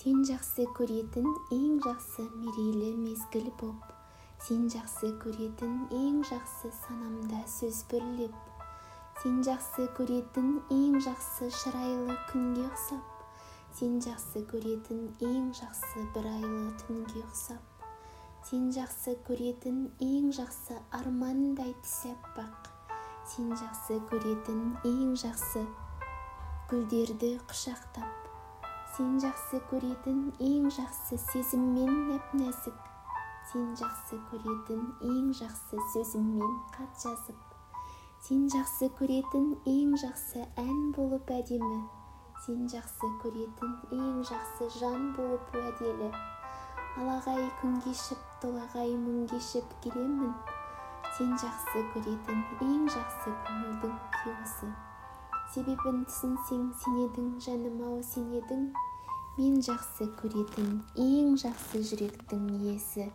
сен жақсы көретін ең жақсы мерейлі мезгіл боп. Сен жақсы көретін ең жақсы санамда сөз бүрлеп сен жақсы көретін ең жақсы шырайлы күнге ұқсап. Сен жақсы көретін ең жақсы бір айлы түнге ұқсап. Сен жақсы көретін ең жақсы армандай түс аппақ сен жақсы көретін ең жақсы гүлдерді құшақтап. Сен жақсы көретін ең жақсы сезіммен нәп-нәзік сен жақсы көретін ең жақсы сөзіммен хат жазып. Сен жақсы көретін ең жақсы ән болып әдемі. Сен жақсы көретін ең жақсы жан болып уәделі. Алағай күн кешіп толағай мұң кешіп келемін. Сен жақсы көретін ең жақсы көңілдің күй себебін түсінсең сен едің жаным ау сен едің мен жақсы көретін ең жақсы жүректің иесі.